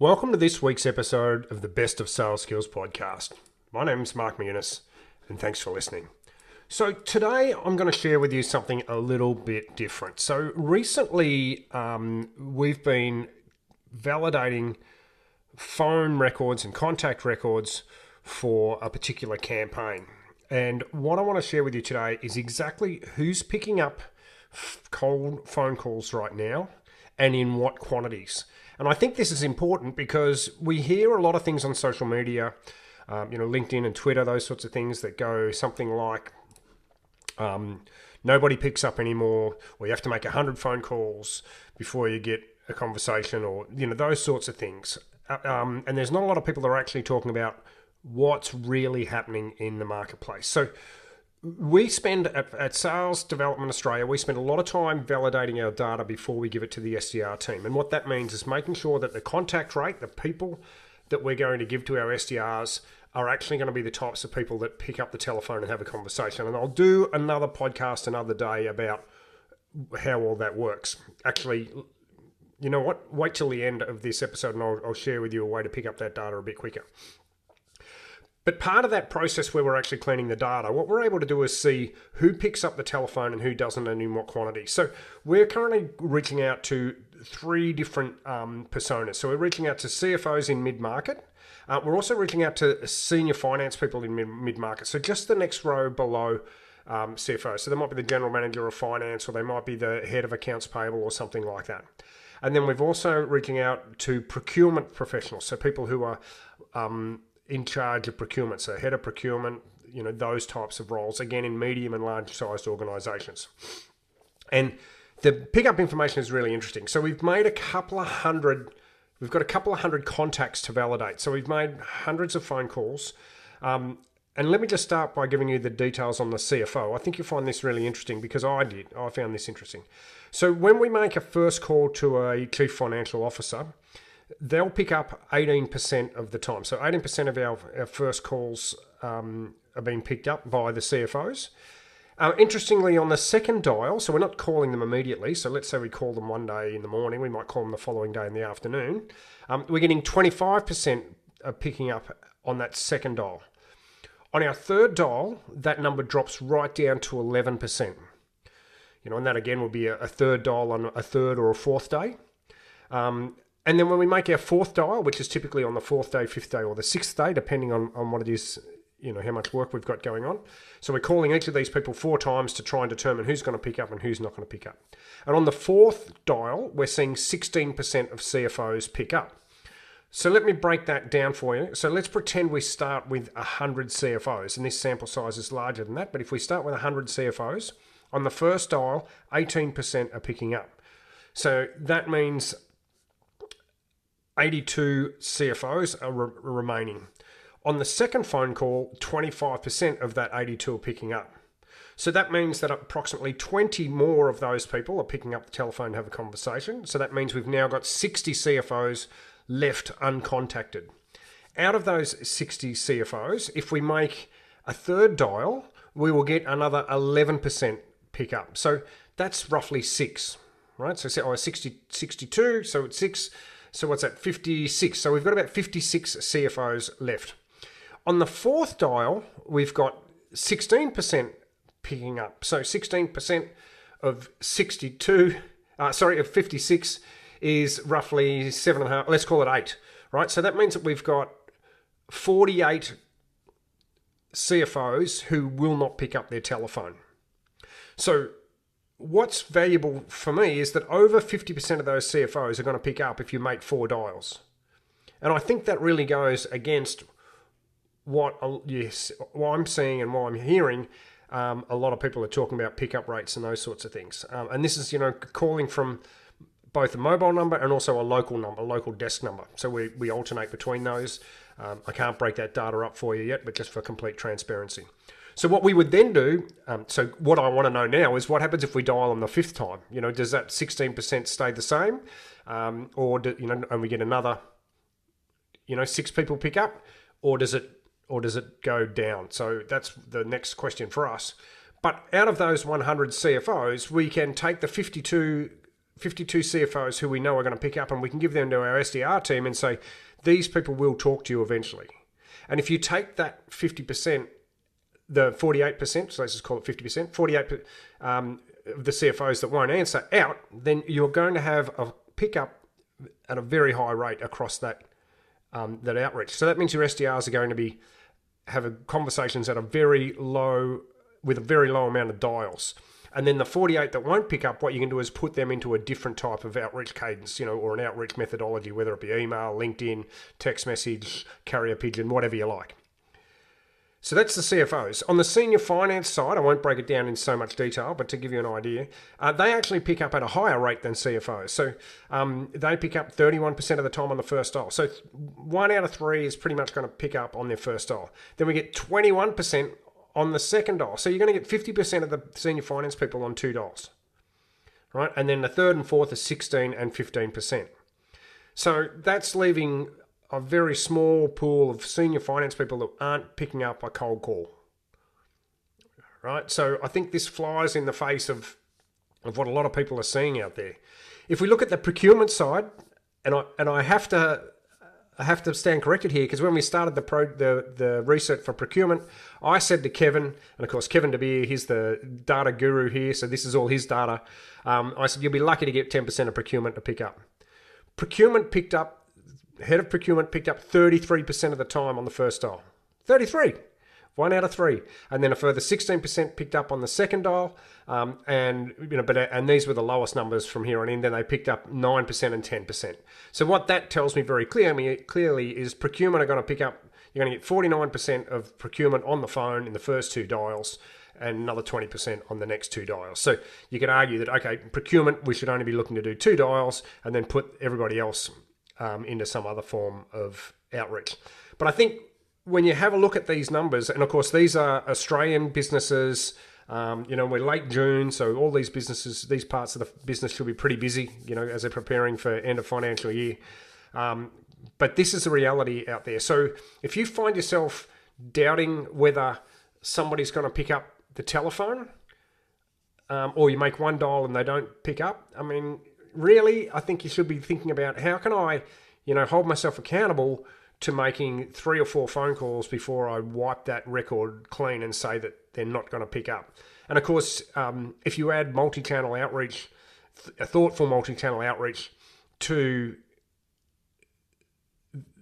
Welcome to this week's episode of the Best of Sales Skills podcast. My name is Mark McInnes, and thanks for listening. So, today I'm going to share with you something a little bit different. So, recently um, we've been validating phone records and contact records for a particular campaign. And what I want to share with you today is exactly who's picking up cold phone calls right now and in what quantities. And I think this is important because we hear a lot of things on social media, um, you know, LinkedIn and Twitter, those sorts of things that go something like, um, nobody picks up anymore, or you have to make 100 phone calls before you get a conversation, or, you know, those sorts of things. Uh, um, and there's not a lot of people that are actually talking about what's really happening in the marketplace. So, we spend at, at, Sales Development Australia, we spend a lot of time validating our data before we give it to the SDR team. And what that means is making sure that the contact rate, the people that we're going to give to our SDRs, are actually going to be the types of people that pick up the telephone and have a conversation. And I'll do another podcast another day about how all that works. Actually, you know what? Wait till the end of this episode and I'll, I'll share with you a way to pick up that data a bit quicker. But part of that process where we're actually cleaning the data, what we're able to do is see who picks up the telephone and who doesn't and in what quantity. So we're currently reaching out to three different um, personas. So we're reaching out to CFOs in mid market. Uh, we're also reaching out to senior finance people in mid market. So just the next row below um, CFO. So they might be the general manager of finance, or they might be the head of accounts payable, or something like that. And then we've also reaching out to procurement professionals, so people who are um, in charge of procurement, so head of procurement, you know, those types of roles, again, in medium and large sized organizations. And the pickup information is really interesting. So we've made a couple of hundred, we've got a couple of hundred contacts to validate. So we've made hundreds of phone calls. Um, and let me just start by giving you the details on the CFO. I think you'll find this really interesting because I did. I found this interesting. So when we make a first call to a chief financial officer, they'll pick up 18% of the time. So 18% of our, our first calls um, are being picked up by the CFOs. Uh, interestingly, on the second dial, so we're not calling them immediately. So let's say we call them one day in the morning, we might call them the following day in the afternoon. Um, we're getting 25% of picking up on that second dial. On our third dial, that number drops right down to 11%. You know, and that again will be a, a third dial on a third or a fourth day. Um, and then when we make our fourth dial, which is typically on the fourth day, fifth day, or the sixth day, depending on, on what it is, you know, how much work we've got going on. So we're calling each of these people four times to try and determine who's going to pick up and who's not going to pick up. And on the fourth dial, we're seeing 16% of CFOs pick up. So let me break that down for you. So let's pretend we start with 100 CFOs, and this sample size is larger than that. But if we start with 100 CFOs, on the first dial, 18% are picking up. So that means 82 CFOs are re- remaining. On the second phone call, 25% of that 82 are picking up. So that means that approximately 20 more of those people are picking up the telephone to have a conversation. So that means we've now got 60 CFOs left uncontacted. Out of those 60 CFOs, if we make a third dial, we will get another 11% pickup. So that's roughly six, right? So oh, 60, 62, so it's six. So what's that? 56. So we've got about 56 CFOs left. On the fourth dial, we've got 16% picking up. So 16% of 62, uh, sorry, of 56 is roughly seven and a half, let's call it eight, right? So that means that we've got 48 CFOs who will not pick up their telephone. So what's valuable for me is that over 50% of those CFOs are going to pick up if you make four dials. And I think that really goes against what yes, what I'm seeing and what I'm hearing. Um, a lot of people are talking about pickup rates and those sorts of things. Um, and this is, you know, calling from both a mobile number and also a local number, a local desk number. So we, we alternate between those. Um, I can't break that data up for you yet, but just for complete transparency. So what we would then do, um, so what I want to know now is what happens if we dial on the fifth time? You know, does that 16% stay the same? Um, or, do, you know, and we get another, you know, six people pick up? Or does it, or does it go down? So that's the next question for us. But out of those 100 CFOs, we can take the 52 52 CFOs who we know are going to pick up, and we can give them to our SDR team and say, these people will talk to you eventually. And if you take that 50%, the 48%, so let's just call it 50%, 48 um, of the CFOs that won't answer out, then you're going to have a pickup at a very high rate across that um, that outreach. So that means your SDRs are going to be have conversations at a very low with a very low amount of dials. And then the 48 that won't pick up, what you can do is put them into a different type of outreach cadence, you know, or an outreach methodology, whether it be email, LinkedIn, text message, carrier pigeon, whatever you like. So that's the CFOs. On the senior finance side, I won't break it down in so much detail, but to give you an idea, uh, they actually pick up at a higher rate than CFOs. So um, they pick up 31% of the time on the first dial. So one out of three is pretty much going to pick up on their first dial. Then we get 21% on the second dial. So you're going to get 50% of the senior finance people on two dials. Right? And then the third and fourth are 16 and 15%. So that's leaving a very small pool of senior finance people that aren't picking up a cold call. Right? So I think this flies in the face of, of what a lot of people are seeing out there. If we look at the procurement side, and I and I have to I have to stand corrected here because when we started the pro the, the research for procurement, I said to Kevin, and of course Kevin DeBeer, he's the data guru here, so this is all his data. Um, I said you'll be lucky to get ten percent of procurement to pick up. Procurement picked up head of procurement picked up 33% of the time on the first dial. 33. One out of three, and then a further 16% picked up on the second dial, um, and you know, but and these were the lowest numbers from here on in. Then they picked up nine percent and ten percent. So what that tells me very clearly, clearly is procurement are going to pick up. You're going to get 49% of procurement on the phone in the first two dials, and another 20% on the next two dials. So you can argue that, okay, procurement, we should only be looking to do two dials and then put everybody else um, into some other form of outreach. But I think when you have a look at these numbers, and of course these are Australian businesses. Um, you know, we're late June, so all these businesses, these parts of the business should be pretty busy. You know, as they're preparing for end of financial year. Um, but this is the reality out there. So if you find yourself doubting whether somebody's going to pick up the telephone, um, or you make one dial and they don't pick up, I mean, really, I think you should be thinking about how can I, you know, hold myself accountable to making three or four phone calls before I wipe that record clean and say that they're not going to pick up. And of course, um, if you add multi-channel outreach, a thoughtful multi-channel outreach to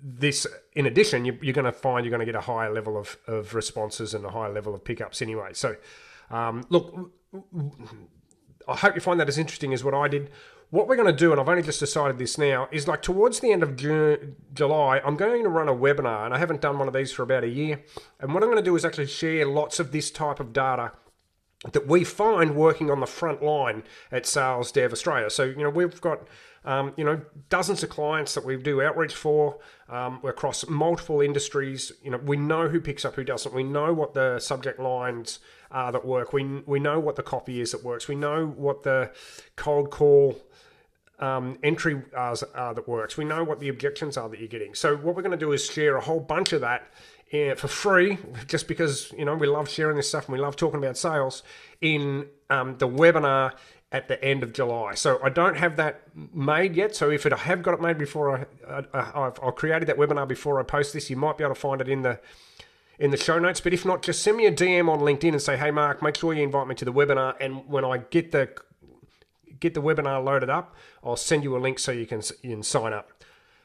this, in addition, you, are going to find you're going to get a higher level of, of responses and a higher level of pickups anyway. So, um, look, I hope you find that as interesting as what I did what we're going to do, and I've only just decided this now, is like towards the end of June, July, I'm going to run a webinar, and I haven't done one of these for about a year. And what I'm going to do is actually share lots of this type of data that we find working on the front line at Sales Dev Australia. So, you know, we've got, um, you know, dozens of clients that we do outreach for. Um, across multiple industries. You know, we know who picks up, who doesn't. We know what the subject lines are that work. We, we know what the copy is that works. We know what the cold call um, entry are, uh, that works. We know what the objections are that you're getting. So what we're going to do is share a whole bunch of that for free, just because you know we love sharing this stuff and we love talking about sales in um, the webinar at the end of July. So I don't have that made yet. So if it, I have got it made before I, I I've, I've created that webinar before I post this, you might be able to find it in the in the show notes. But if not, just send me a DM on LinkedIn and say, "Hey, Mark, make sure you invite me to the webinar." And when I get the get the webinar loaded up, I'll send you a link so you can, you can sign up.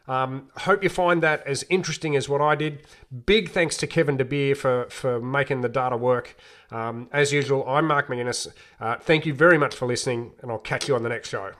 Um, hope you find that as interesting as what I did. Big thanks to Kevin DeBeer for, for making the data work. Um, as usual, I'm Mark McInnes. Uh, thank you very much for listening, and I'll catch you on the next show.